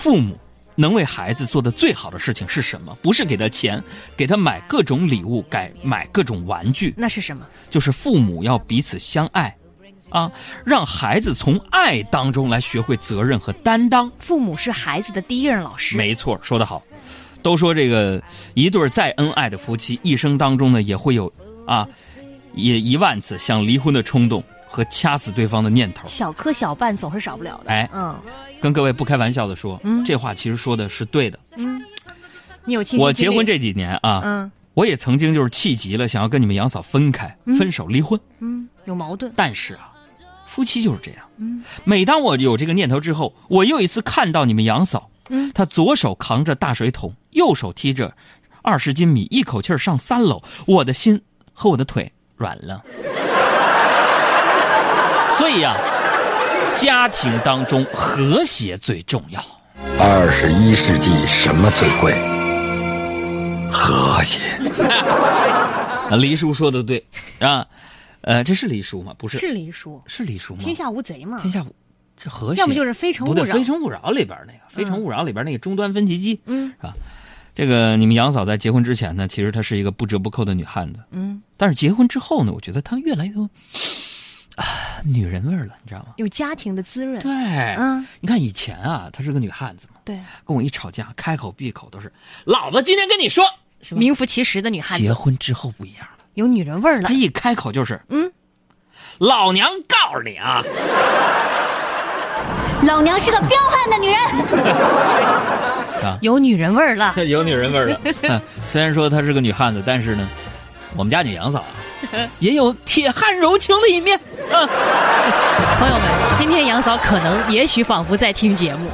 父母能为孩子做的最好的事情是什么？不是给他钱，给他买各种礼物，改买各种玩具，那是什么？就是父母要彼此相爱，啊，让孩子从爱当中来学会责任和担当。父母是孩子的第一任老师。没错，说得好。都说这个一对再恩爱的夫妻，一生当中呢也会有啊，也一万次想离婚的冲动和掐死对方的念头。小磕小绊总是少不了的。哎，嗯跟各位不开玩笑的说，嗯这话其实说的是对的。嗯，你有气我结婚这几年啊，嗯我也曾经就是气急了，想要跟你们杨嫂分开、分手、离婚。嗯有矛盾。但是啊，夫妻就是这样。嗯每当我有这个念头之后，我又一次看到你们杨嫂，嗯她左手扛着大水桶，右手提着二十斤米，一口气儿上三楼，我的心和我的腿软了。所以呀、家庭当中和谐最重要。二十一世纪什么最贵？和谐。啊，黎叔说的对啊，呃，这是黎叔吗？不是，是黎叔，是黎叔吗？天下无贼嘛。天下无这和谐，要么就是非诚不对，《勿扰非诚勿扰》里边那个《非诚勿扰》里边那个终端分歧机，嗯是吧？这个你们杨嫂在结婚之前呢，其实她是一个不折不扣的女汉子，嗯，但是结婚之后呢，我觉得她越来越啊女人味儿了，你知道吗？有家庭的滋润。对，嗯，你看以前啊，她是个女汉子嘛，对，跟我一吵架，开口闭口都是“老子今天跟你说”，是吧？名副其实的女汉子，结婚之后不一样了，有女人味儿了她。一开口就是嗯，“老娘告诉你啊，老娘是个彪悍的女人。啊有女人味儿了。这有女人味儿了。嗯虽然说她是个女汉子，但是呢，我们家女杨嫂啊，也有铁汉柔情的一面。啊，朋友们，今天杨嫂可能也许仿佛在听节目。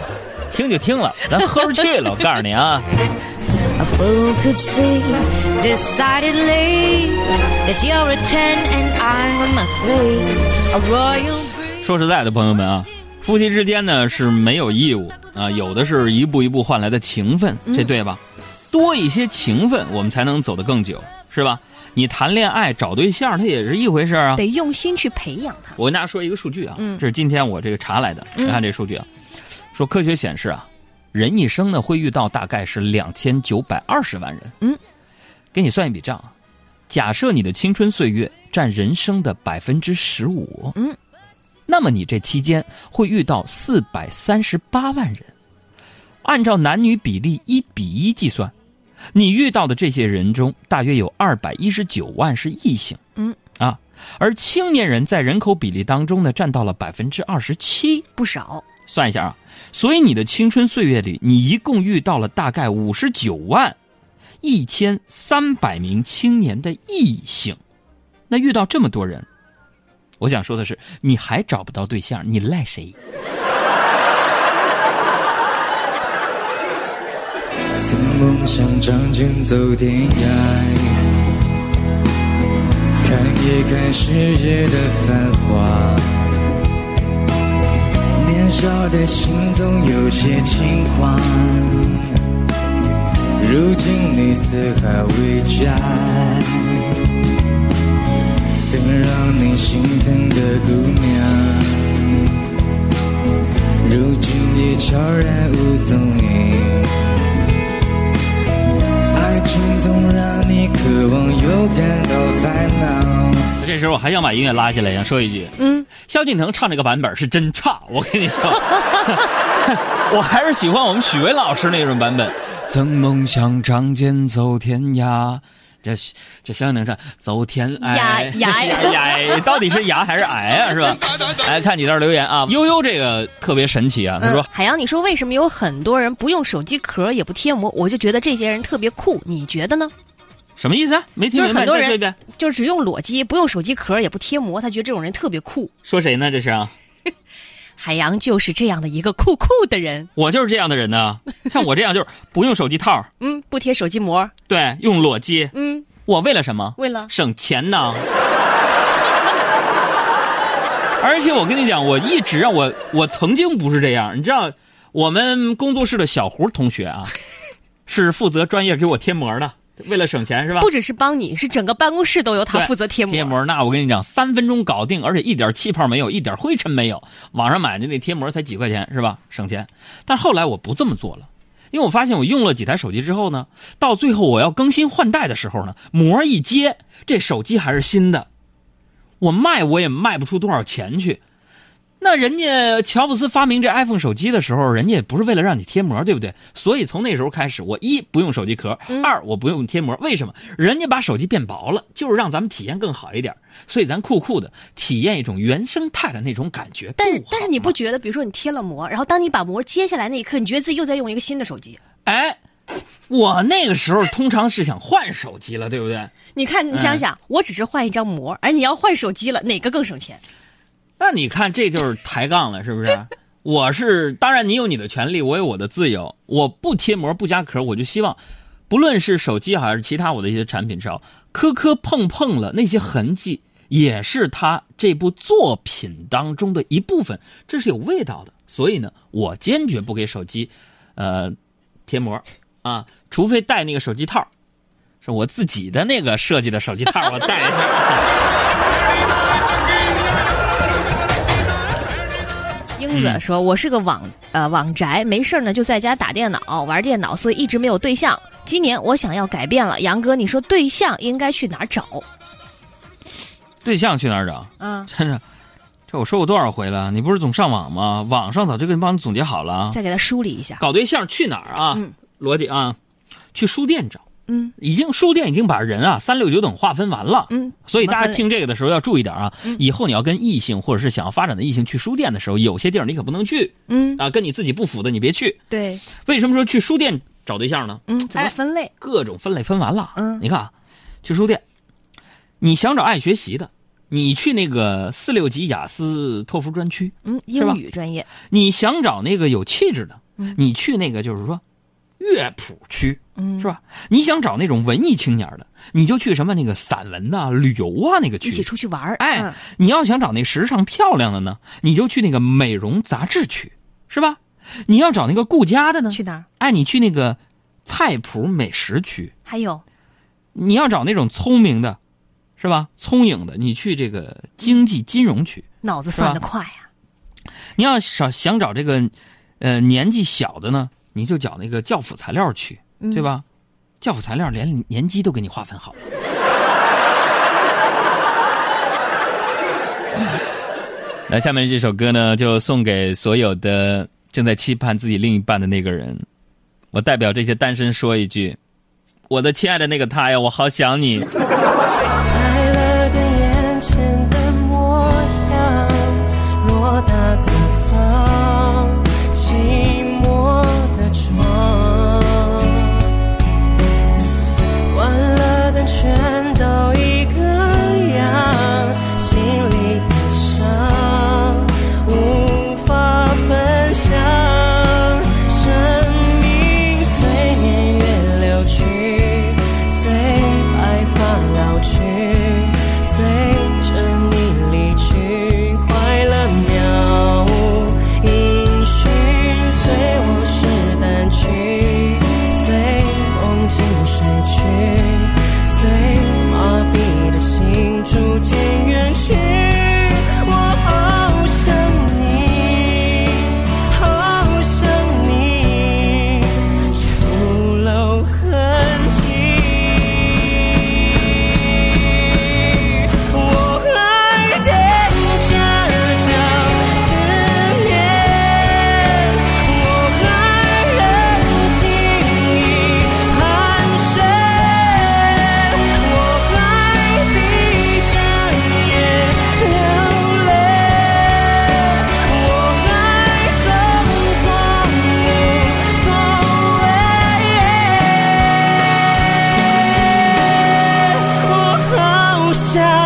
听就听了，咱喝出去了。我告诉你啊说实在的，朋友们啊，夫妻之间呢是没有义务啊，有的是一步一步换来的情分，这对吧？多一些情分，我们才能走得更久，是吧？你谈恋爱找对象，它也是一回事啊。得用心去培养他。我跟大家说一个数据啊，嗯这是今天我这个查来的。你看这数据啊，说科学显示啊，人一生呢会遇到大概是两千九百二十万人。嗯，给你算一笔账啊，假设你的青春岁月占人生的百分之十五，嗯，那么你这期间会遇到四百三十八万人。按照男女比例一比一计算，你遇到的这些人中，大约有二百一十九万是异性。嗯啊，而青年人在人口比例当中呢，占到了百分之二十七。不少。算一下啊，所以你的青春岁月里，你一共遇到了大概五十九万一千三百名青年的异性。那遇到这么多人，我想说的是，你还找不到对象，你赖谁？曾梦想仗剑走天涯，看一看世界的繁华。年少的心总有些轻狂，如今你四海为家，曾让你心疼的姑娘，如今已悄然无这时候我还想把音乐拉下来，想说一句，嗯，萧敬腾唱这个版本是真差，我跟你说，我还是喜欢我们许巍老师那种版本。曾梦想仗剑走天涯，这这萧敬腾唱走天涯涯呀呀，到底是牙还是癌啊？是吧？来看几条留言啊，悠悠这个特别神奇啊，他说嗯，海洋，你说为什么有很多人不用手机壳也不贴膜？我就觉得这些人特别酷，你觉得呢？什么意思啊？没听明白，就是很多再说一遍人，就是只用裸机，不用手机壳也不贴膜，他觉得这种人特别酷。说谁呢？这是啊，海洋就是这样的一个酷酷的人，我就是这样的人呢。像我这样就是不用手机套，嗯，不贴手机膜，对，用裸机。嗯，我为了什么？为了省钱呢。而且我跟你讲，我一直啊，我我曾经不是这样，你知道，我们工作室的小胡同学啊，是负责专业给我贴膜的。为了省钱是吧？不只是帮你，是整个办公室都由他负责贴膜。贴膜，那我跟你讲，三分钟搞定，而且一点气泡没有，一点灰尘没有。网上买的那贴膜才几块钱是吧？省钱。但是后来我不这么做了，因为我发现我用了几台手机之后呢，到最后我要更新换代的时候呢，膜一揭，这手机还是新的，我卖我也卖不出多少钱去。那人家乔布斯发明这 iPhone 手机的时候，人家也不是为了让你贴膜，对不对？所以从那时候开始，我一不用手机壳，二我不用贴膜。为什么？人家把手机变薄了，就是让咱们体验更好一点。所以咱酷酷的体验一种原生态的那种感觉。但是但是你不觉得，比如说你贴了膜，然后当你把膜揭下来那一刻，你觉得自己又在用一个新的手机？哎，我那个时候通常是想换手机了，对不对？你看，你想想，我只是换一张膜，而你要换手机了，哪个更省钱？那你看，这就是抬杠了，是不是？我是当然，你有你的权利，我有我的自由。我不贴膜不加壳，我就希望，不论是手机还是其他我的一些产品上，磕磕碰碰了那些痕迹，也是他这部作品当中的一部分，这是有味道的。所以呢，我坚决不给手机，呃，贴膜啊，除非带那个手机套，是我自己的那个设计的手机套，我带一下。英子说：“我是个网呃网宅，没事儿呢就在家打电脑玩电脑，所以一直没有对象。今年我想要改变了，杨哥，你说对象应该去哪儿找？对象去哪儿找？嗯，真是，这我说过多少回了？你不是总上网吗？网上早就给你帮你总结好了啊。再给他梳理一下。搞对象去哪儿啊？嗯逻辑啊，去书店找。嗯已经书店已经把人啊三六九等划分完了。嗯，所以大家听这个的时候要注意点啊。嗯以后你要跟异性或者是想要发展的异性去书店的时候，有些地儿你可不能去嗯，啊，跟你自己不符的你别去。对，为什么说去书店找对象呢？嗯，怎么哎分类？各种分类分完了。嗯你看啊，去书店，你想找爱学习的，你去那个四六级雅思托福专区。嗯，英语专业。你想找那个有气质的，嗯你去那个就是说乐谱区，嗯，是吧？你想找那种文艺青年的，你就去什么那个散文呐、旅游啊那个一起。出去玩儿。哎嗯，你要想找那时尚漂亮的呢，你就去那个美容杂志区，是吧？你要找那个顾家的呢，去哪儿？哎，你去那个菜谱美食区。还有，你要找那种聪明的，是吧？聪颖的，你去这个经济金融区。脑子算得快呀。你要想想找这个，呃，年纪小的呢，你就找那个教辅材料区，嗯对吧？教辅材料连年级都给你划分好了。那下面这首歌呢，就送给所有的正在期盼自己另一半的那个人。我代表这些单身说一句：我的亲爱的那个他呀，我好想你。child